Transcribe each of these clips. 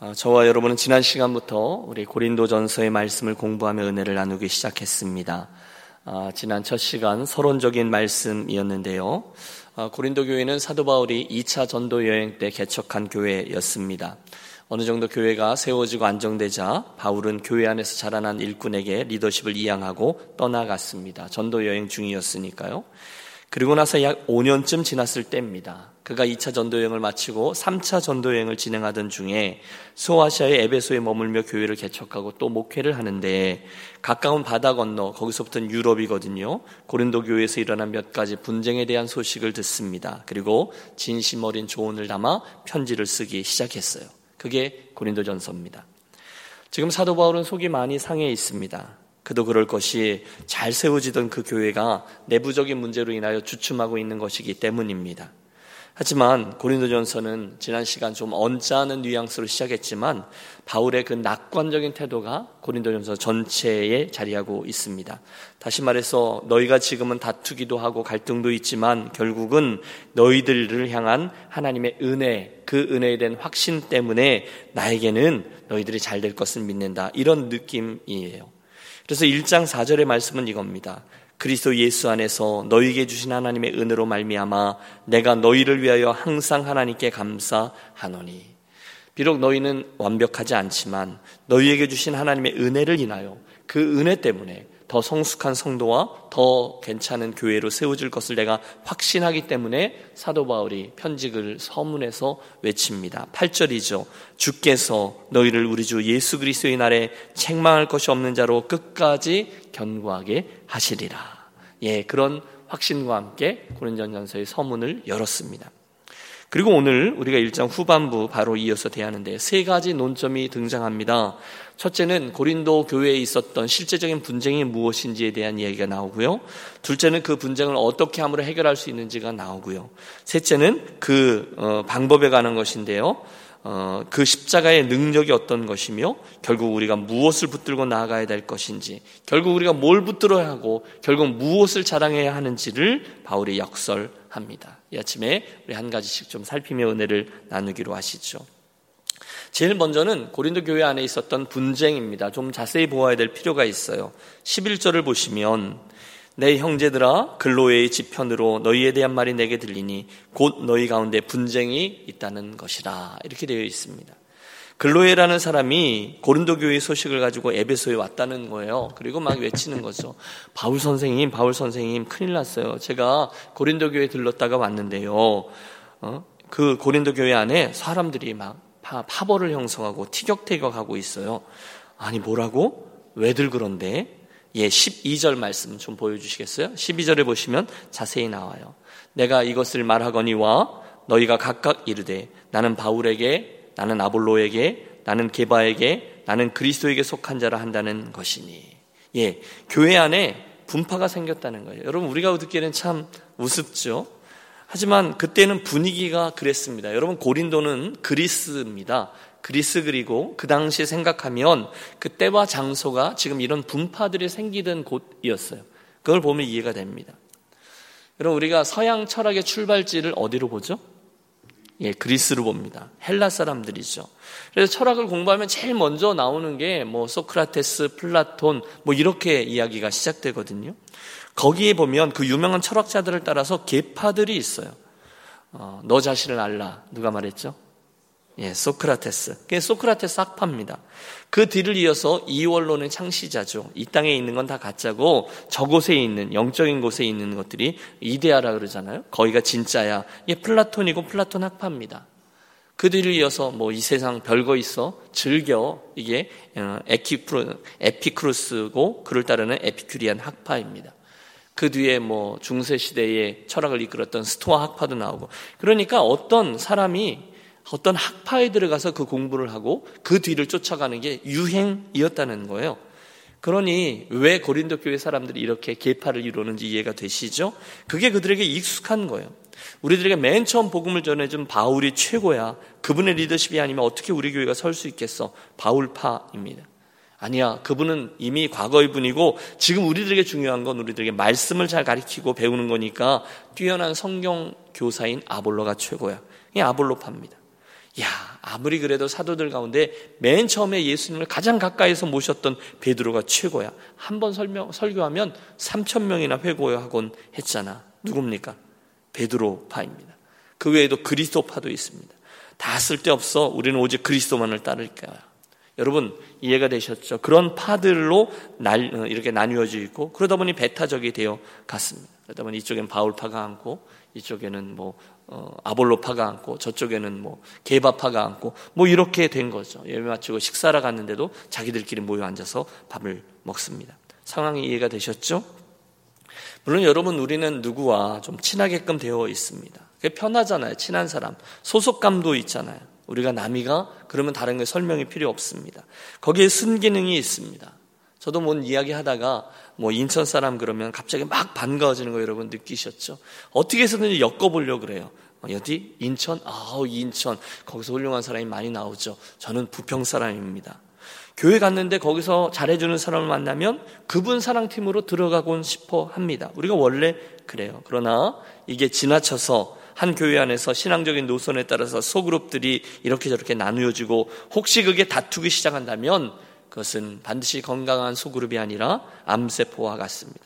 어, 저와 여러분은 지난 시간부터 우리 고린도전서의 말씀을 공부하며 은혜를 나누기 시작했습니다. 어, 지난 첫 시간 서론적인 말씀이었는데요. 어, 고린도 교회는 사도 바울이 2차 전도 여행 때 개척한 교회였습니다. 어느 정도 교회가 세워지고 안정되자 바울은 교회 안에서 자라난 일꾼에게 리더십을 이양하고 떠나갔습니다. 전도 여행 중이었으니까요. 그리고 나서 약 5년쯤 지났을 때입니다. 그가 2차 전도여행을 마치고 3차 전도여행을 진행하던 중에 소아시아의 에베소에 머물며 교회를 개척하고 또 목회를 하는데 가까운 바다 건너 거기서부터는 유럽이거든요. 고린도 교회에서 일어난 몇 가지 분쟁에 대한 소식을 듣습니다. 그리고 진심 어린 조언을 담아 편지를 쓰기 시작했어요. 그게 고린도전서입니다. 지금 사도 바울은 속이 많이 상해 있습니다. 그도 그럴 것이 잘 세워지던 그 교회가 내부적인 문제로 인하여 주춤하고 있는 것이기 때문입니다. 하지만 고린도전서는 지난 시간 좀 언짢은 뉘앙스로 시작했지만 바울의 그 낙관적인 태도가 고린도전서 전체에 자리하고 있습니다. 다시 말해서 너희가 지금은 다투기도 하고 갈등도 있지만 결국은 너희들을 향한 하나님의 은혜, 그 은혜에 대한 확신 때문에 나에게는 너희들이 잘 될 것을 믿는다. 이런 느낌이에요. 그래서 1장 4절의 말씀은 이겁니다. 그리스도 예수 안에서 너희에게 주신 하나님의 은혜로 말미암아 내가 너희를 위하여 항상 하나님께 감사하노니. 비록 너희는 완벽하지 않지만 너희에게 주신 하나님의 은혜를 인하여 그 은혜 때문에 더 성숙한 성도와 더 괜찮은 교회로 세워질 것을 내가 확신하기 때문에 사도 바울이 편직을 서문에서 외칩니다. 8절이죠. 주께서 너희를 우리 주 예수 그리스도의 날에 책망할 것이 없는 자로 끝까지 견고하게 하시리라. 예, 그런 확신과 함께 고린전전서의 서문을 열었습니다. 그리고 오늘 우리가 일장 후반부 바로 이어서 대하는데 세 가지 논점이 등장합니다. 첫째는 고린도 교회에 있었던 실제적인 분쟁이 무엇인지에 대한 이야기가 나오고요. 둘째는 그 분쟁을 어떻게 함으로 해결할 수 있는지가 나오고요. 셋째는 그 어, 방법에 관한 것인데요. 어, 그 십자가의 능력이 어떤 것이며 결국 우리가 무엇을 붙들고 나아가야 될 것인지 결국 우리가 뭘 붙들어야 하고 결국 무엇을 자랑해야 하는지를 바울이 역설 합니다. 이 아침에 우리 한 가지씩 좀 살피며 은혜를 나누기로 하시죠. 제일 먼저는 고린도 교회 안에 있었던 분쟁입니다. 좀 자세히 보아야 될 필요가 있어요. 11절을 보시면 내 형제들아 글로의 지편으로 너희에 대한 말이 내게 들리니 곧 너희 가운데 분쟁이 있다는 것이라 이렇게 되어 있습니다. 글로에라는 사람이 고린도 교회 소식을 가지고 에베소에 왔다는 거예요. 그리고 막 외치는 거죠. 바울 선생님, 바울 선생님, 큰일 났어요. 제가 고린도 교회 들렀다가 왔는데요. 어? 그 고린도 교회 안에 사람들이 막 파, 파벌을 형성하고 티격태격하고 있어요. 아니 뭐라고? 왜들 그런데? 예, 12절 말씀 좀 보여주시겠어요? 12절에 보시면 자세히 나와요. 내가 이것을 말하거니와 너희가 각각 이르되 나는 바울에게 나는 아볼로에게, 나는 게바에게, 나는 그리스도에게 속한 자라 한다는 것이니. 예, 교회 안에 분파가 생겼다는 거예요. 여러분, 우리가 듣기에는 참 우습죠? 하지만 그때는 분위기가 그랬습니다. 여러분, 고린도는 그리스입니다. 그리스 그리고 그 당시에 생각하면 그 때와 장소가 지금 이런 분파들이 생기던 곳이었어요. 그걸 보면 이해가 됩니다. 여러분, 우리가 서양 철학의 출발지를 어디로 보죠? 예, 그리스로 봅니다. 헬라 사람들이죠. 그래서 철학을 공부하면 제일 먼저 나오는 게 뭐 소크라테스, 플라톤 뭐 이렇게 이야기가 시작되거든요. 거기에 보면 그 유명한 철학자들을 따라서 계파들이 있어요. 어, 너 자신을 알라. 누가 말했죠? 예, 소크라테스. 그게 소크라테스 학파입니다. 그 뒤를 이어서 이원론의 창시자죠. 이 땅에 있는 건 다 가짜고 저곳에 있는 영적인 곳에 있는 것들이 이데아라 그러잖아요. 거기가 진짜야. 이게 플라톤이고 플라톤 학파입니다. 그 뒤를 이어서 뭐 이 세상 별거 있어 즐겨 이게 어, 에키프로, 에피크루스고 그를 따르는 에피큐리안 학파입니다. 그 뒤에 뭐 중세 시대의 철학을 이끌었던 스토아 학파도 나오고 그러니까 어떤 사람이 어떤 학파에 들어가서 그 공부를 하고 그 뒤를 쫓아가는 게 유행이었다는 거예요. 그러니 왜 고린도 교회 사람들이 이렇게 계파를 이루는지 이해가 되시죠? 그게 그들에게 익숙한 거예요. 우리들에게 맨 처음 복음을 전해준 바울이 최고야. 그분의 리더십이 아니면 어떻게 우리 교회가 설 수 있겠어? 바울파입니다. 아니야. 그분은 이미 과거의 분이고 지금 우리들에게 중요한 건 우리들에게 말씀을 잘 가르치고 배우는 거니까 뛰어난 성경 교사인 아볼로가 최고야. 이 아볼로파입니다. 야, 아무리 그래도 사도들 가운데 맨 처음에 예수님을 가장 가까이서 모셨던 베드로가 최고야. 한 번 설명 설교하면 3천 명이나 회고하곤 했잖아. 누굽니까? 베드로파입니다. 그 외에도 그리스도파도 있습니다. 다 쓸데없어. 우리는 오직 그리스도만을 따를 거야. 여러분 이해가 되셨죠? 그런 파들로 날, 어, 이렇게 나뉘어져 있고 그러다 보니 배타적이 되어 갔습니다. 그러다 보니 이쪽엔 바울파가 앉고 이쪽에는 뭐 어, 아볼로파가 앉고 저쪽에는 뭐 개바파가 앉고 뭐 이렇게 된 거죠. 예배 마치고 식사를 갔는데도 자기들끼리 모여 앉아서 밥을 먹습니다. 상황이 이해가 되셨죠? 물론 여러분 우리는 누구와 좀 친하게끔 되어 있습니다. 그게 편하잖아요. 친한 사람. 소속감도 있잖아요. 우리가 남이가 그러면 다른 게 설명이 필요 없습니다. 거기에 순기능이 있습니다. 저도 뭔 이야기 하다가 뭐 인천 사람 그러면 갑자기 막 반가워지는 거 여러분 느끼셨죠? 어떻게 해서든지 엮어보려고 그래요. 어디? 인천? 아우, 인천. 거기서 훌륭한 사람이 많이 나오죠. 저는 부평 사람입니다. 교회 갔는데 거기서 잘해주는 사람을 만나면 그분 사랑팀으로 들어가곤 싶어 합니다. 우리가 원래 그래요. 그러나 이게 지나쳐서 한 교회 안에서 신앙적인 노선에 따라서 소그룹들이 이렇게 저렇게 나누어지고 혹시 그게 다투기 시작한다면 그것은 반드시 건강한 소그룹이 아니라 암세포와 같습니다.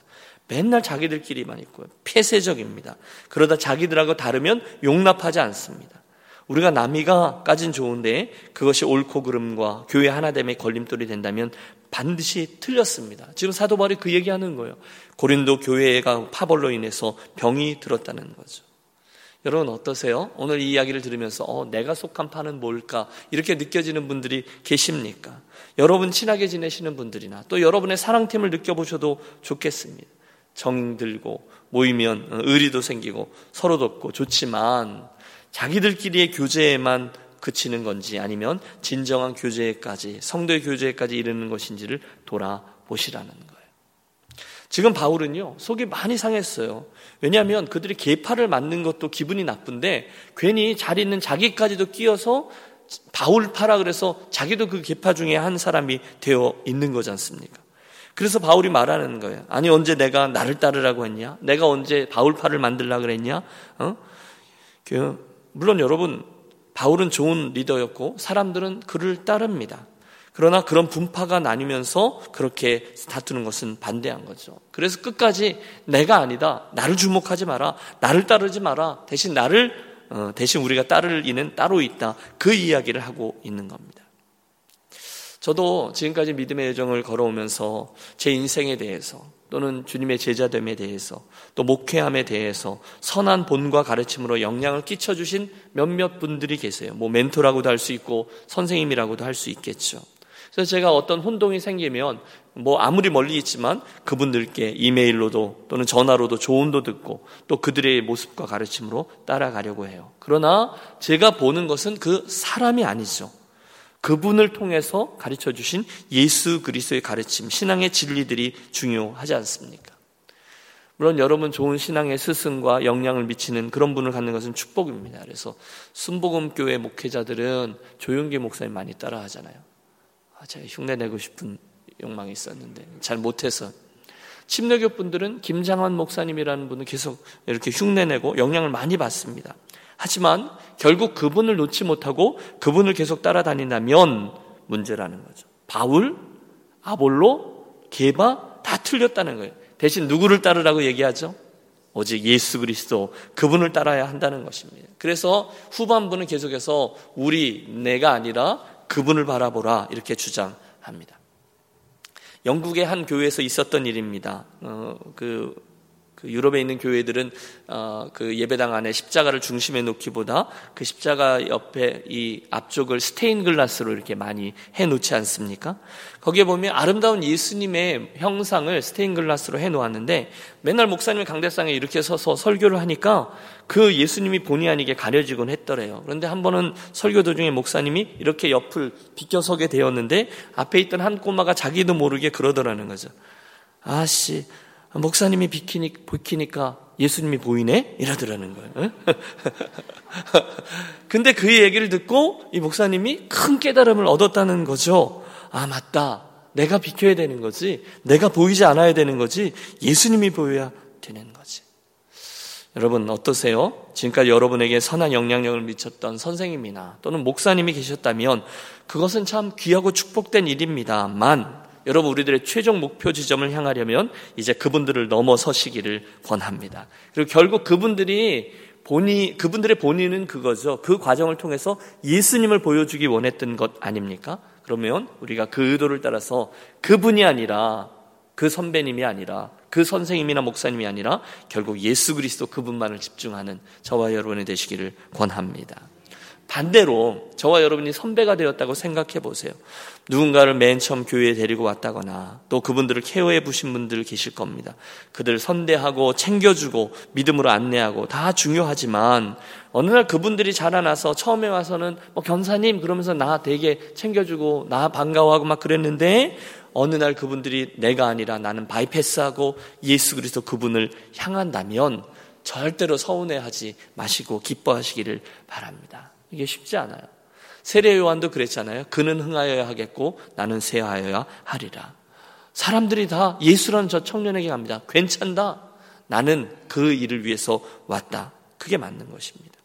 맨날 자기들끼리만 있고요. 폐쇄적입니다. 그러다 자기들하고 다르면 용납하지 않습니다. 우리가 남이가 까진 좋은데 그것이 옳고 그름과 교회 하나됨의 걸림돌이 된다면 반드시 틀렸습니다. 지금 사도 바울이 그 얘기하는 거예요. 고린도 교회가 파벌로 인해서 병이 들었다는 거죠. 여러분 어떠세요? 오늘 이 이야기를 들으면서 어, 내가 속한 파는 뭘까? 이렇게 느껴지는 분들이 계십니까? 여러분 친하게 지내시는 분들이나 또 여러분의 사랑팀을 느껴보셔도 좋겠습니다. 정 들고 모이면 어, 의리도 생기고 서로 돕고 좋지만 자기들끼리의 교제에만 그치는 건지 아니면 진정한 교제까지 성도의 교제까지 이르는 것인지를 돌아보시라는 거예요. 지금 바울은요 속이 많이 상했어요. 왜냐하면 그들이 계파를 맞는 것도 기분이 나쁜데 괜히 잘 있는 자기까지도 끼어서 바울파라 그래서 자기도 그 계파 중에 한 사람이 되어 있는 거지 않습니까? 그래서 바울이 말하는 거예요. 아니 언제 내가 나를 따르라고 했냐? 내가 언제 바울파를 만들라 그랬냐? 어? 그 물론 여러분 바울은 좋은 리더였고 사람들은 그를 따릅니다. 그러나 그런 분파가 나뉘면서 그렇게 다투는 것은 반대한 거죠. 그래서 끝까지 내가 아니다. 나를 주목하지 마라. 나를 따르지 마라. 대신 나를 어, 대신 우리가 따를 이는 따로 있다. 그 이야기를 하고 있는 겁니다. 저도 지금까지 믿음의 여정을 걸어오면서 제 인생에 대해서 또는 주님의 제자됨에 대해서 또 목회함에 대해서 선한 본과 가르침으로 영향을 끼쳐주신 몇몇 분들이 계세요. 뭐 멘토라고도 할 수 있고 선생님이라고도 할 수 있겠죠. 그래서 제가 어떤 혼동이 생기면 뭐 아무리 멀리 있지만 그분들께 이메일로도 또는 전화로도 조언도 듣고 또 그들의 모습과 가르침으로 따라가려고 해요. 그러나 제가 보는 것은 그 사람이 아니죠. 그분을 통해서 가르쳐 주신 예수 그리스도의 가르침, 신앙의 진리들이 중요하지 않습니까? 물론 여러분 좋은 신앙의 스승과 영향을 미치는 그런 분을 갖는 것은 축복입니다. 그래서 순복음교회 목회자들은 조용기 목사님 많이 따라 하잖아요. 아, 제가 흉내 내고 싶은 욕망이 있었는데 잘 못해서 침례교 분들은 김장환 목사님이라는 분은 계속 이렇게 흉내내고 영향을 많이 받습니다. 하지만 결국 그분을 놓지 못하고 그분을 계속 따라다닌다면 문제라는 거죠. 바울, 아볼로, 게바 다 틀렸다는 거예요. 대신 누구를 따르라고 얘기하죠? 오직 예수 그리스도 그분을 따라야 한다는 것입니다. 그래서 후반부는 계속해서 우리 내가 아니라 그분을 바라보라 이렇게 주장합니다. 영국의 한 교회에서 있었던 일입니다. 어, 그 그 유럽에 있는 교회들은 어, 그 예배당 안에 십자가를 중심에 놓기보다 그 십자가 옆에 이 앞쪽을 스테인 글라스로 이렇게 많이 해 놓지 않습니까? 거기에 보면 아름다운 예수님의 형상을 스테인 글라스로 해 놓았는데 맨날 목사님 강대상에 이렇게 서서 설교를 하니까 그 예수님이 본의 아니게 가려지곤 했더래요. 그런데 한 번은 설교 도중에 목사님이 이렇게 옆을 비껴서게 되었는데 앞에 있던 한 꼬마가 자기도 모르게 그러더라는 거죠. 아씨, 목사님이 비키니, 비키니까 예수님이 보이네? 이러더라는 거예요. 근데 그 얘기를 듣고 이 목사님이 큰 깨달음을 얻었다는 거죠. 아, 맞다. 내가 비켜야 되는 거지. 내가 보이지 않아야 되는 거지. 예수님이 보여야 되는 거지. 여러분 어떠세요? 지금까지 여러분에게 선한 영향력을 미쳤던 선생님이나 또는 목사님이 계셨다면 그것은 참 귀하고 축복된 일입니다만 여러분 우리들의 최종 목표 지점을 향하려면 이제 그분들을 넘어서시기를 권합니다. 그리고 결국 그분들이 본이 그분들의 본인은 그거죠. 그 과정을 통해서 예수님을 보여주기 원했던 것 아닙니까? 그러면 우리가 그 의도를 따라서 그분이 아니라 그 선배님이 아니라 그 선생님이나 목사님이 아니라 결국 예수 그리스도 그분만을 집중하는 저와 여러분이 되시기를 권합니다. 반대로 저와 여러분이 선배가 되었다고 생각해 보세요. 누군가를 맨 처음 교회에 데리고 왔다거나 또 그분들을 케어해 보신 분들 계실 겁니다. 그들 선대하고 챙겨주고 믿음으로 안내하고 다 중요하지만 어느 날 그분들이 자라나서 처음에 와서는 뭐 견사님 그러면서 나 되게 챙겨주고 나 반가워하고 막 그랬는데 어느 날 그분들이 내가 아니라 나는 바이패스하고 예수 그리스도 그분을 향한다면 절대로 서운해하지 마시고 기뻐하시기를 바랍니다. 이게 쉽지 않아요. 세례 요한도 그랬잖아요. 그는 흥하여야 하겠고 나는 쇠하여야 하리라. 사람들이 다 예수라는 저 청년에게 갑니다. 괜찮다. 나는 그 일을 위해서 왔다. 그게 맞는 것입니다.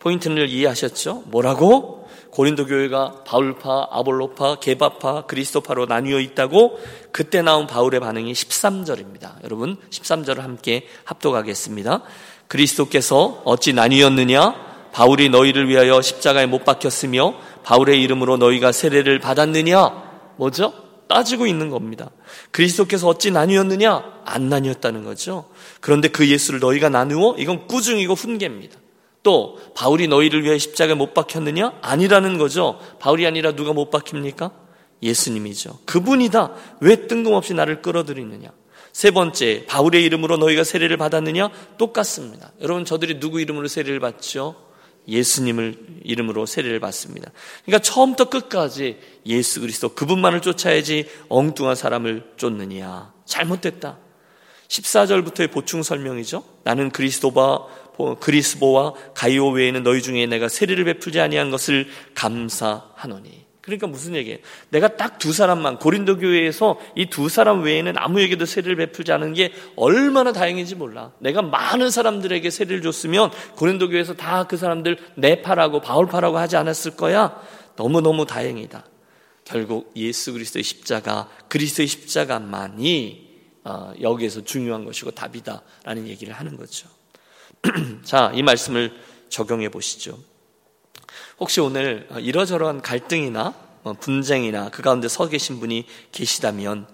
포인트를 이해하셨죠? 뭐라고? 고린도 교회가 바울파, 아볼로파, 게바파, 그리스도파로 나뉘어 있다고 그때 나온 바울의 반응이 13절입니다. 여러분 13절을 함께 합독하겠습니다. 그리스도께서 어찌 나뉘었느냐? 바울이 너희를 위하여 십자가에 못 박혔으며 바울의 이름으로 너희가 세례를 받았느냐? 뭐죠? 따지고 있는 겁니다. 그리스도께서 어찌 나뉘었느냐? 안 나뉘었다는 거죠. 그런데 그 예수를 너희가 나누어? 이건 꾸중이고 훈계입니다. 또 바울이 너희를 위해 십자가에 못 박혔느냐? 아니라는 거죠. 바울이 아니라 누가 못 박힙니까? 예수님이죠. 그분이다. 왜 뜬금없이 나를 끌어들이느냐? 세 번째, 바울의 이름으로 너희가 세례를 받았느냐? 똑같습니다. 여러분, 저들이 누구 이름으로 세례를 받죠? 예수님을 이름으로 세례를 받습니다. 그러니까 처음부터 끝까지 예수 그리스도 그분만을 쫓아야지 엉뚱한 사람을 쫓느냐. 잘못됐다. 14절부터의 보충 설명이죠. 나는 그리스도와 그리스보와 가이오 외에는 너희 중에 내가 세례를 베풀지 아니한 것을 감사하노니. 그러니까 무슨 얘기예요? 내가 딱 두 사람만 고린도 교회에서 이 두 사람 외에는 아무에게도 세례를 베풀지 않은 게 얼마나 다행인지 몰라. 내가 많은 사람들에게 세례를 줬으면 고린도 교회에서 다 그 사람들 내 파라고 바울 파라고 하지 않았을 거야. 너무너무 다행이다. 결국 예수 그리스도의 십자가, 그리스도의 십자가만이 어, 여기에서 중요한 것이고 답이다라는 얘기를 하는 거죠. 자, 이 말씀을 적용해 보시죠. 혹시 오늘 이러저러한 갈등이나 어, 분쟁이나 그 가운데 서 계신 분이 계시다면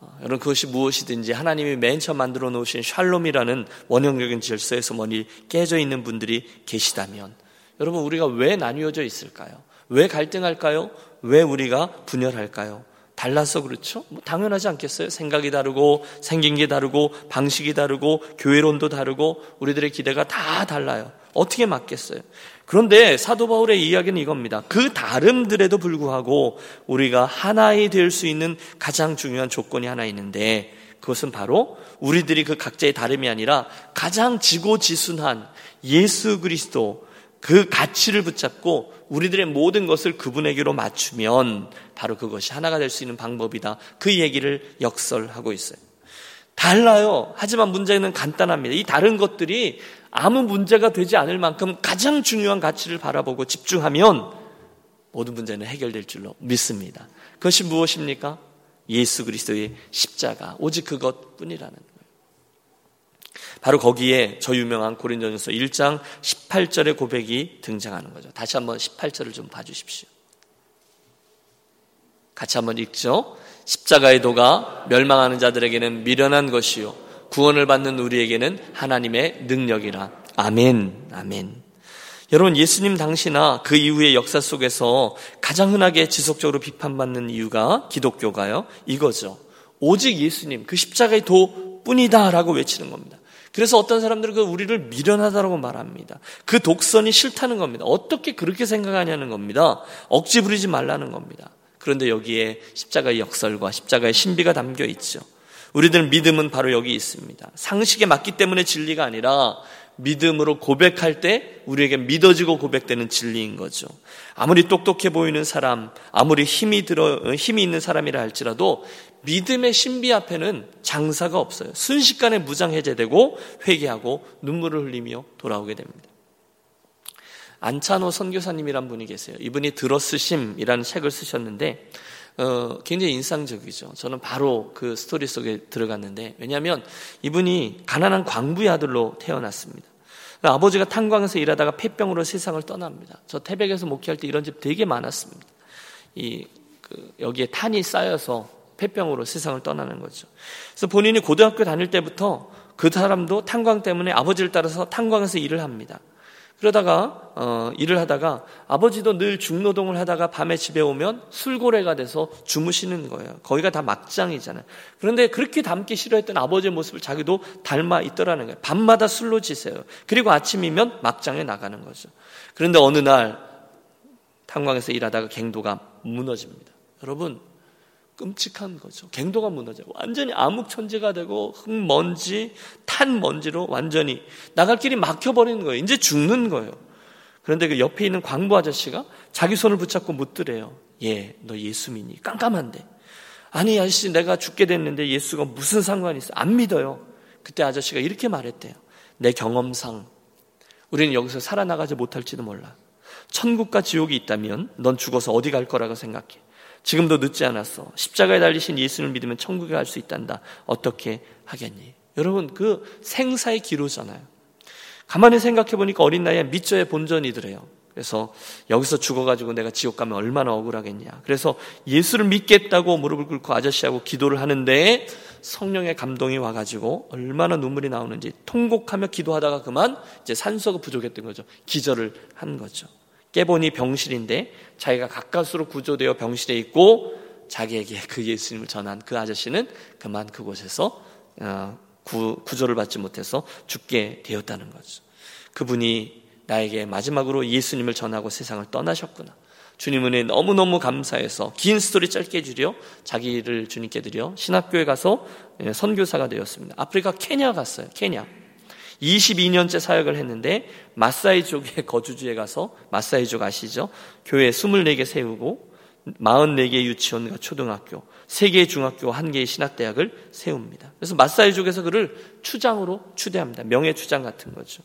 어, 여러분 그것이 무엇이든지 하나님이 맨 처음 만들어 놓으신 샬롬이라는 원형적인 질서에서 머리 깨져 있는 분들이 계시다면 여러분 우리가 왜 나뉘어져 있을까요? 왜 갈등할까요? 왜 우리가 분열할까요? 달라서 그렇죠? 뭐 당연하지 않겠어요? 생각이 다르고 생긴 게 다르고 방식이 다르고 교회론도 다르고 우리들의 기대가 다 달라요. 어떻게 맞겠어요? 그런데 사도 바울의 이야기는 이겁니다. 그 다름들에도 불구하고 우리가 하나이 될 수 있는 가장 중요한 조건이 하나 있는데 그것은 바로 우리들이 그 각자의 다름이 아니라 가장 지고지순한 예수 그리스도 그 가치를 붙잡고 우리들의 모든 것을 그분에게로 맞추면 바로 그것이 하나가 될 수 있는 방법이다. 그 얘기를 역설하고 있어요. 달라요. 하지만 문제는 간단합니다. 이 다른 것들이 아무 문제가 되지 않을 만큼 가장 중요한 가치를 바라보고 집중하면 모든 문제는 해결될 줄로 믿습니다. 그것이 무엇입니까? 예수 그리스도의 십자가. 오직 그것뿐이라는 거예요. 바로 거기에 저 유명한 고린도전서 1장 18절의 고백이 등장하는 거죠. 다시 한번 18절을 좀 봐주십시오. 같이 한번 읽죠. 십자가의 도가 멸망하는 자들에게는 미련한 것이요. 구원을 받는 우리에게는 하나님의 능력이라. 아멘, 아멘. 여러분, 예수님 당시나 그 이후의 역사 속에서 가장 흔하게 지속적으로 비판받는 이유가 기독교가요. 이거죠. 오직 예수님, 그 십자가의 도 뿐이다라고 외치는 겁니다. 그래서 어떤 사람들은 그 우리를 미련하다라고 말합니다. 그 독선이 싫다는 겁니다. 어떻게 그렇게 생각하냐는 겁니다. 억지 부리지 말라는 겁니다. 그런데 여기에 십자가의 역설과 십자가의 신비가 담겨 있죠. 우리들 믿음은 바로 여기 있습니다. 상식에 맞기 때문에 진리가 아니라 믿음으로 고백할 때 우리에게 믿어지고 고백되는 진리인 거죠. 아무리 똑똑해 보이는 사람, 아무리 힘이 들어 힘이 있는 사람이라 할지라도 믿음의 신비 앞에는 장사가 없어요. 순식간에 무장 해제되고 회개하고 눈물을 흘리며 돌아오게 됩니다. 안찬호 선교사님이란 분이 계세요. 이분이 들어쓰심이라는 책을 쓰셨는데 어, 굉장히 인상적이죠. 저는 바로 그 스토리 속에 들어갔는데 왜냐하면 이분이 가난한 광부의 아들로 태어났습니다. 아버지가 탄광에서 일하다가 폐병으로 세상을 떠납니다. 저 태백에서 목회할 때 이런 집 되게 많았습니다. 이 그, 여기에 탄이 쌓여서 폐병으로 세상을 떠나는 거죠. 그래서 본인이 고등학교 다닐 때부터 그 사람도 탄광 때문에 아버지를 따라서 탄광에서 일을 합니다. 그러다가 어, 일을 하다가 아버지도 늘 중노동을 하다가 밤에 집에 오면 술고래가 돼서 주무시는 거예요. 거기가 다 막장이잖아요. 그런데 그렇게 닮기 싫어했던 아버지의 모습을 자기도 닮아 있더라는 거예요. 밤마다 술로 지세요. 그리고 아침이면 막장에 나가는 거죠. 그런데 어느 날 탄광에서 일하다가 갱도가 무너집니다. 여러분 끔찍한 거죠. 갱도가 무너져요. 완전히 암흑천지가 되고 흙먼지, 탄 먼지로 완전히 나갈 길이 막혀버리는 거예요. 이제 죽는 거예요. 그런데 그 옆에 있는 광부 아저씨가 자기 손을 붙잡고 묻더래요. 예, 너 예수 믿니? 깜깜한데. 아니, 아저씨, 내가 죽게 됐는데 예수가 무슨 상관이 있어? 안 믿어요. 그때 아저씨가 이렇게 말했대요. 내 경험상 우리는 여기서 살아나가지 못할지도 몰라. 천국과 지옥이 있다면 넌 죽어서 어디 갈 거라고 생각해. 지금도 늦지 않았어. 십자가에 달리신 예수를 믿으면 천국에 갈 수 있단다. 어떻게 하겠니? 여러분, 그 생사의 기로잖아요. 가만히 생각해 보니까 어린 나이에 믿져의 본전이더래요. 그래서 여기서 죽어가지고 내가 지옥 가면 얼마나 억울하겠냐. 그래서 예수를 믿겠다고 무릎을 꿇고 아저씨하고 기도를 하는데 성령의 감동이 와가지고 얼마나 눈물이 나오는지 통곡하며 기도하다가 그만 이제 산소가 부족했던 거죠. 기절을 한 거죠. 깨보니 병실인데 자기가 가까스로 구조되어 병실에 있고 자기에게 그 예수님을 전한 그 아저씨는 그만 그곳에서 어, 구, 구조를 받지 못해서 죽게 되었다는 거죠. 그분이 나에게 마지막으로 예수님을 전하고 세상을 떠나셨구나. 주님은 너무너무 감사해서 긴 스토리 짧게 해주려 자기를 주님께 드려 신학교에 가서 예, 선교사가 되었습니다. 아프리카 케냐 갔어요. 케냐. 22년째 사역을 했는데 마사이족의 거주지에 가서 마사이족 아시죠? 교회 24개 세우고 44개 유치원과 초등학교, 3개의 중학교, 1개의 신학대학을 세웁니다. 그래서 마사이족에서 그를 추장으로 추대합니다. 명예추장 같은 거죠.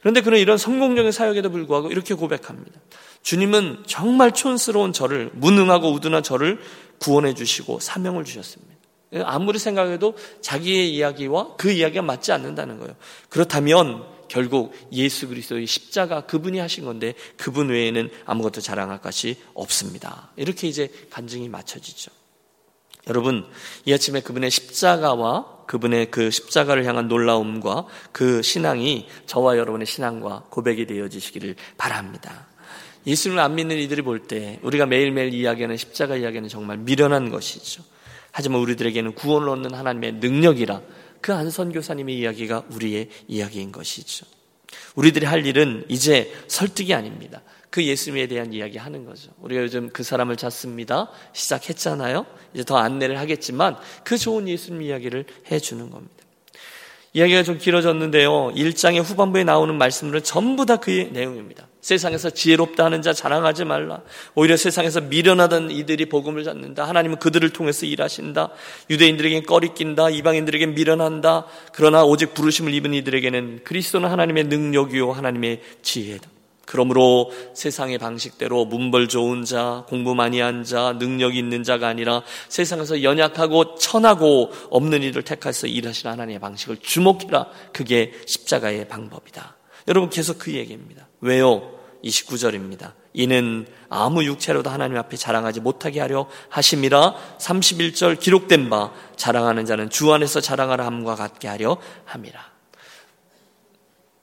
그런데 그는 이런 성공적인 사역에도 불구하고 이렇게 고백합니다. 주님은 정말 촌스러운 저를, 무능하고 우둔한 저를 구원해 주시고 사명을 주셨습니다. 아무리 생각해도 자기의 이야기와 그 이야기가 맞지 않는다는 거예요. 그렇다면 결국 예수 그리스도의 십자가 그분이 하신 건데 그분 외에는 아무것도 자랑할 것이 없습니다. 이렇게 이제 간증이 맞춰지죠. 여러분, 이 아침에 그분의 십자가와 그분의 그 십자가를 향한 놀라움과 그 신앙이 저와 여러분의 신앙과 고백이 되어지시기를 바랍니다. 예수님을 안 믿는 이들이 볼 때 우리가 매일매일 이야기하는 십자가 이야기는 정말 미련한 것이죠. 하지만 우리들에게는 구원을 얻는 하나님의 능력이라 그 안선 교사님의 이야기가 우리의 이야기인 것이죠. 우리들이 할 일은 이제 설득이 아닙니다. 그 예수님에 대한 이야기 하는 거죠. 우리가 요즘 그 사람을 찾습니다. 시작했잖아요. 이제 더 안내를 하겠지만 그 좋은 예수님 이야기를 해주는 겁니다. 이야기가 좀 길어졌는데요. 1장의 후반부에 나오는 말씀들은 전부 다 그의 내용입니다. 세상에서 지혜롭다 하는 자 자랑하지 말라. 오히려 세상에서 미련하던 이들이 복음을 잡는다. 하나님은 그들을 통해서 일하신다. 유대인들에겐 꺼리낀다. 이방인들에겐 미련한다. 그러나 오직 부르심을 입은 이들에게는 그리스도는 하나님의 능력이요 하나님의 지혜다. 그러므로 세상의 방식대로 문벌 좋은 자, 공부 많이 한 자, 능력 있는 자가 아니라 세상에서 연약하고 천하고 없는 이를 택해서 일하시는 하나님의 방식을 주목해라. 그게 십자가의 방법이다. 여러분 계속 그 얘기입니다. 왜요? 29절입니다. 이는 아무 육체로도 하나님 앞에 자랑하지 못하게 하려 하심이라 31절 기록된 바 자랑하는 자는 주 안에서 자랑하라 함과 같게 하려 함이라.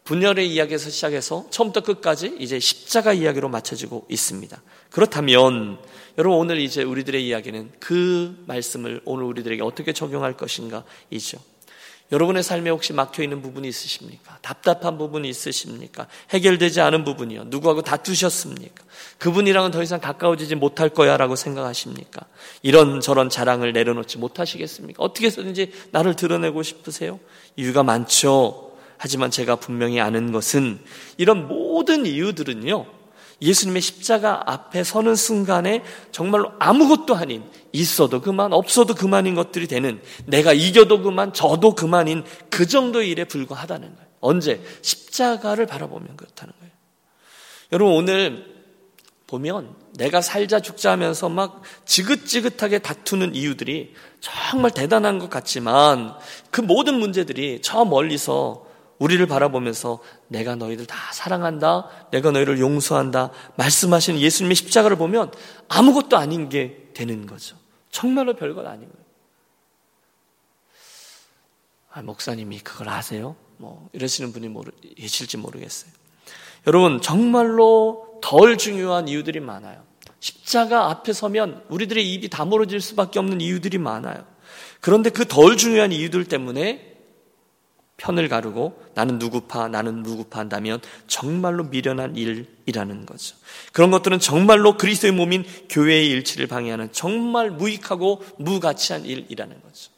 분열의 이야기에서 시작해서 처음부터 끝까지 이제 십자가 이야기로 맞춰지고 있습니다. 그렇다면 여러분 오늘 이제 우리들의 이야기는 그 말씀을 오늘 우리들에게 어떻게 적용할 것인가 이죠. 여러분의 삶에 혹시 막혀 있는 부분이 있으십니까? 답답한 부분이 있으십니까? 해결되지 않은 부분이요. 누구하고 다투셨습니까? 그분이랑은 더 이상 가까워지지 못할 거야 라고 생각하십니까? 이런 저런 자랑을 내려놓지 못하시겠습니까? 어떻게 해서든지 나를 드러내고 싶으세요? 이유가 많죠. 하지만 제가 분명히 아는 것은 이런 모든 이유들은요, 예수님의 십자가 앞에 서는 순간에 정말로 아무것도 아닌 있어도 그만 없어도 그만인 것들이 되는 내가 이겨도 그만 저도 그만인 그 정도의 일에 불과하다는 거예요. 언제? 십자가를 바라보면 그렇다는 거예요. 여러분 오늘 보면 내가 살자 죽자 하면서 막 지긋지긋하게 다투는 이유들이 정말 대단한 것 같지만 그 모든 문제들이 저 멀리서 우리를 바라보면서 내가 너희들 다 사랑한다. 내가 너희를 용서한다. 말씀하시는 예수님의 십자가를 보면 아무것도 아닌 게 되는 거죠. 정말로 별것 아닌 거예요. 아, 목사님이 그걸 아세요? 뭐 이러시는 분이 모르, 계실지 모르겠어요. 여러분 정말로 덜 중요한 이유들이 많아요. 십자가 앞에 서면 우리들의 입이 다물어질 수밖에 없는 이유들이 많아요. 그런데 그 덜 중요한 이유들 때문에 편을 가르고 나는 누구파, 나는 누구파 한다면 정말로 미련한 일이라는 거죠. 그런 것들은 정말로 그리스도의 몸인 교회의 일치를 방해하는 정말 무익하고 무가치한 일이라는 거죠.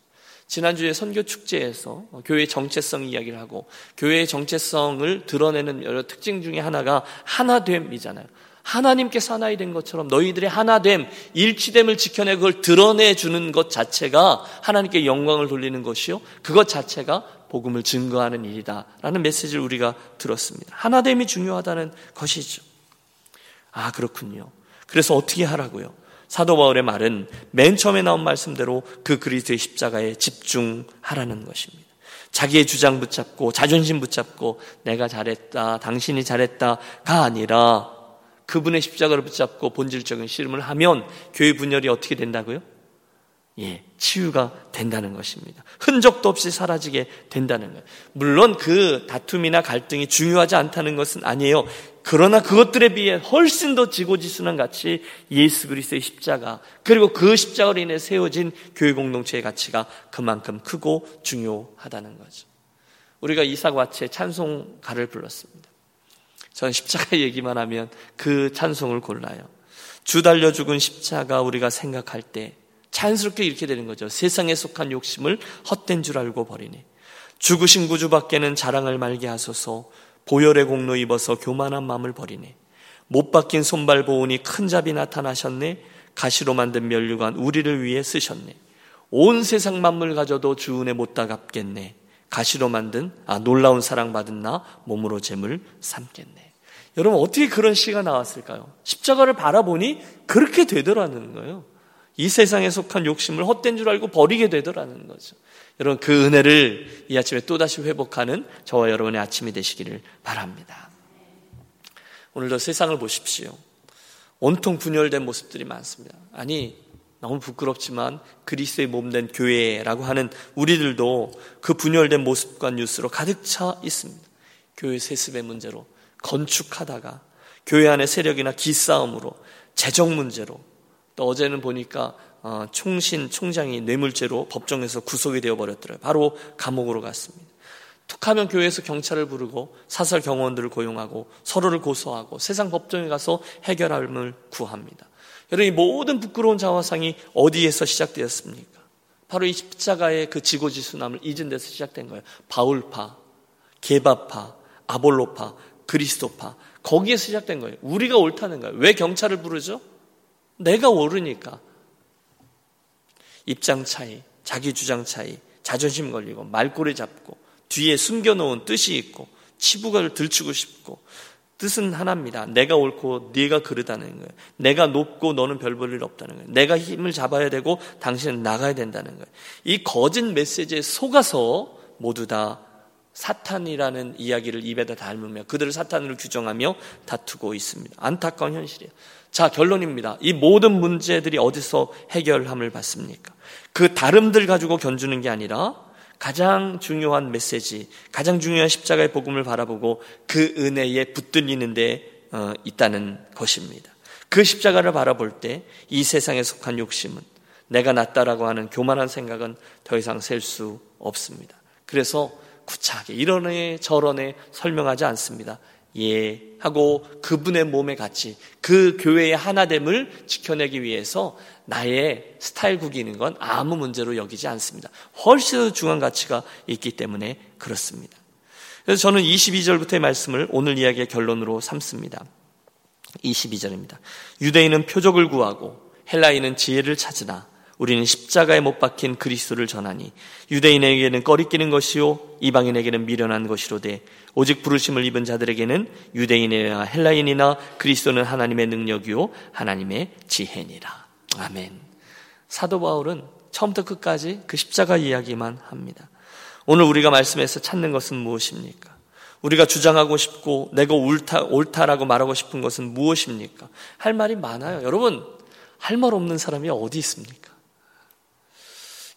지난주에 선교 축제에서 교회의 정체성 이야기를 하고 교회의 정체성을 드러내는 여러 특징 중에 하나가 하나됨이잖아요. 하나님께서 하나이 된 것처럼 너희들의 하나됨, 일치됨을 지켜내 그걸 드러내 주는 것 자체가 하나님께 영광을 돌리는 것이요. 그것 자체가 복음을 증거하는 일이다 라는 메시지를 우리가 들었습니다. 하나됨이 중요하다는 것이죠. 아, 그렇군요. 그래서 어떻게 하라고요? 사도 바울의 말은 맨 처음에 나온 말씀대로 그 그리스도의 십자가에 집중하라는 것입니다. 자기의 주장 붙잡고 자존심 붙잡고 내가 잘했다, 당신이 잘했다가 아니라 그분의 십자가를 붙잡고 본질적인 씨름을 하면 교회 분열이 어떻게 된다고요? 예, 치유가 된다는 것입니다. 흔적도 없이 사라지게 된다는 거예요. 물론 그 다툼이나 갈등이 중요하지 않다는 것은 아니에요. 그러나 그것들에 비해 훨씬 더 지고지순한 가치 예수 그리스도의 십자가 그리고 그 십자가로 인해 세워진 교회 공동체의 가치가 그만큼 크고 중요하다는 거죠. 우리가 이사과체 찬송가를 불렀습니다. 저는 십자가 얘기만 하면 그 찬송을 골라요. 주 달려 죽은 십자가 우리가 생각할 때 자연스럽게 이렇게 되는 거죠. 세상에 속한 욕심을 헛된 줄 알고 버리네. 죽으신 구주 밖에는 자랑을 말게 하소서 보혈의 공로 입어서 교만한 마음을 버리네. 못 박힌 손발 보으니 큰 잡이 나타나셨네. 가시로 만든 면류관 우리를 위해 쓰셨네. 온 세상 만물 가져도 주은에 못다 갚겠네. 가시로 만든 아 놀라운 사랑 받은 나 몸으로 재물 삼겠네. 여러분 어떻게 그런 시가 나왔을까요? 십자가를 바라보니 그렇게 되더라는 거예요. 이 세상에 속한 욕심을 헛된 줄 알고 버리게 되더라는 거죠. 여러분 그 은혜를 이 아침에 또다시 회복하는 저와 여러분의 아침이 되시기를 바랍니다. 오늘도 세상을 보십시오. 온통 분열된 모습들이 많습니다. 아니 너무 부끄럽지만 그리스의 몸된 교회라고 하는 우리들도 그 분열된 모습과 뉴스로 가득 차 있습니다. 교회 세습의 문제로 건축하다가 교회 안의 세력이나 기싸움으로 재정 문제로 또 어제는 보니까 어, 총신 총장이 뇌물죄로 법정에서 구속이 되어 버렸더라고요. 바로 감옥으로 갔습니다. 툭하면 교회에서 경찰을 부르고 사설 경호원들을 고용하고 서로를 고소하고 세상 법정에 가서 해결함을 구합니다. 여러분 이 모든 부끄러운 자화상이 어디에서 시작되었습니까? 바로 이 십자가의 그 지고지순함을 잊은 데서 시작된 거예요. 바울파, 게바파, 아볼로파, 그리스도파 거기에서 시작된 거예요. 우리가 옳다는 거예요. 왜 경찰을 부르죠? 내가 옳으니까. 입장 차이, 자기 주장 차이, 자존심 걸리고 말꼬리 잡고 뒤에 숨겨놓은 뜻이 있고 치부가를 들추고 싶고 뜻은 하나입니다. 내가 옳고 네가 그르다는 거예요. 내가 높고 너는 별 볼 일 없다는 거예요. 내가 힘을 잡아야 되고 당신은 나가야 된다는 거예요. 이 거짓 메시지에 속아서 모두 다 사탄이라는 이야기를 입에다 닮으며 그들을 사탄으로 규정하며 다투고 있습니다. 안타까운 현실이에요. 자, 결론입니다. 이 모든 문제들이 어디서 해결함을 받습니까? 그 다름들 가지고 견주는 게 아니라 가장 중요한 메시지, 가장 중요한 십자가의 복음을 바라보고 그 은혜에 붙들리는 데 어, 있다는 것입니다. 그 십자가를 바라볼 때 이 세상에 속한 욕심은 내가 낫다라고 하는 교만한 생각은 더 이상 셀 수 없습니다. 그래서 구차하게 이런 애 저런 애 설명하지 않습니다. 예 하고 그분의 몸에 같이 그 교회의 하나됨을 지켜내기 위해서 나의 스타일 구기는 건 아무 문제로 여기지 않습니다. 훨씬 더 중요한 가치가 있기 때문에 그렇습니다. 그래서 저는 22절부터의 말씀을 오늘 이야기의 결론으로 삼습니다. 22절입니다. 유대인은 표적을 구하고 헬라인은 지혜를 찾으나 우리는 십자가에 못 박힌 그리스도를 전하니 유대인에게는 꺼리끼는 것이요 이방인에게는 미련한 것이로되 오직 부르심을 입은 자들에게는 유대인이나 헬라인이나 그리스도는 하나님의 능력이요 하나님의 지혜니라. 아멘. 사도 바울은 처음부터 끝까지 그 십자가 이야기만 합니다. 오늘 우리가 말씀에서 찾는 것은 무엇입니까? 우리가 주장하고 싶고 내가 옳다, 옳다라고 말하고 싶은 것은 무엇입니까? 할 말이 많아요. 여러분, 할 말 없는 사람이 어디 있습니까?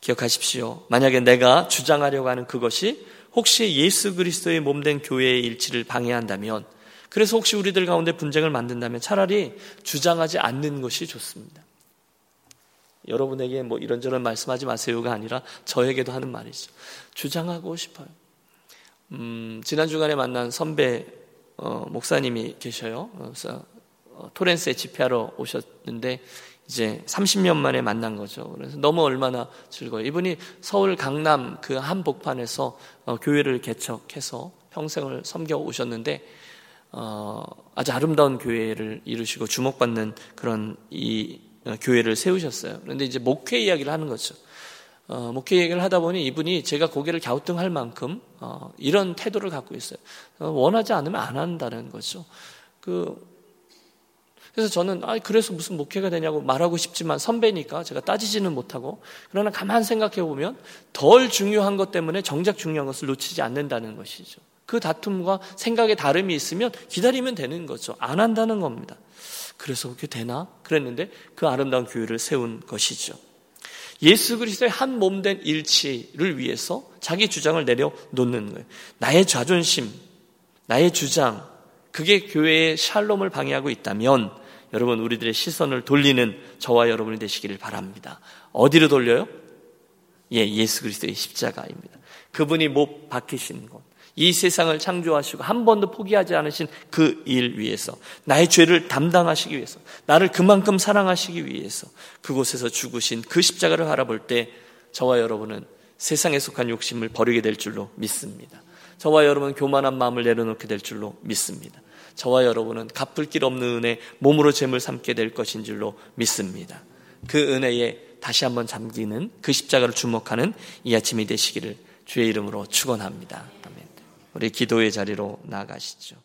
기억하십시오. 만약에 내가 주장하려고 하는 그것이 혹시 예수 그리스도의 몸된 교회의 일치를 방해한다면 그래서 혹시 우리들 가운데 분쟁을 만든다면 차라리 주장하지 않는 것이 좋습니다. 여러분에게 뭐 이런저런 말씀하지 마세요가 아니라 저에게도 하는 말이죠. 주장하고 싶어요. 음, 지난 주간에 만난 선배 어, 목사님이 계셔요. 그래서 어, 토렌스에 집회하러 오셨는데 이제 30년 만에 만난 거죠. 그래서 너무 얼마나 즐거워요. 이분이 서울 강남 그 한복판에서 어, 교회를 개척해서 평생을 섬겨 오셨는데 어, 아주 아름다운 교회를 이루시고 주목받는 그런 이 어, 교회를 세우셨어요. 그런데 이제 목회 이야기를 하는 거죠. 어, 목회 얘기를 하다 보니 이분이 제가 고개를 갸우뚱할 만큼 어, 이런 태도를 갖고 있어요. 어, 원하지 않으면 안 한다는 거죠. 그 그래서 저는 아 그래서 무슨 목회가 되냐고 말하고 싶지만 선배니까 제가 따지지는 못하고 그러나 가만 생각해 보면 덜 중요한 것 때문에 정작 중요한 것을 놓치지 않는다는 것이죠. 그 다툼과 생각의 다름이 있으면 기다리면 되는 거죠. 안 한다는 겁니다. 그래서 그게 되나? 그랬는데 그 아름다운 교회를 세운 것이죠. 예수 그리스도의 한 몸 된 일치를 위해서 자기 주장을 내려놓는 거예요. 나의 자존심, 나의 주장, 그게 교회의 샬롬을 방해하고 있다면 여러분 우리들의 시선을 돌리는 저와 여러분이 되시기를 바랍니다. 어디로 돌려요? 예, 예수 그리스도의 십자가입니다. 그분이 못 박히신 곳. 이 세상을 창조하시고 한 번도 포기하지 않으신 그 일 위해서 나의 죄를 담당하시기 위해서 나를 그만큼 사랑하시기 위해서 그곳에서 죽으신 그 십자가를 바라볼 때 저와 여러분은 세상에 속한 욕심을 버리게 될 줄로 믿습니다. 저와 여러분은 교만한 마음을 내려놓게 될 줄로 믿습니다. 저와 여러분은 갚을 길 없는 은혜, 몸으로 죄을 삼게 될 것인 줄로 믿습니다. 그 은혜에 다시 한번 잠기는 그 십자가를 주목하는 이 아침이 되시기를 주의 이름으로 축원합니다. 아멘. 우리 기도의 자리로 나가시죠.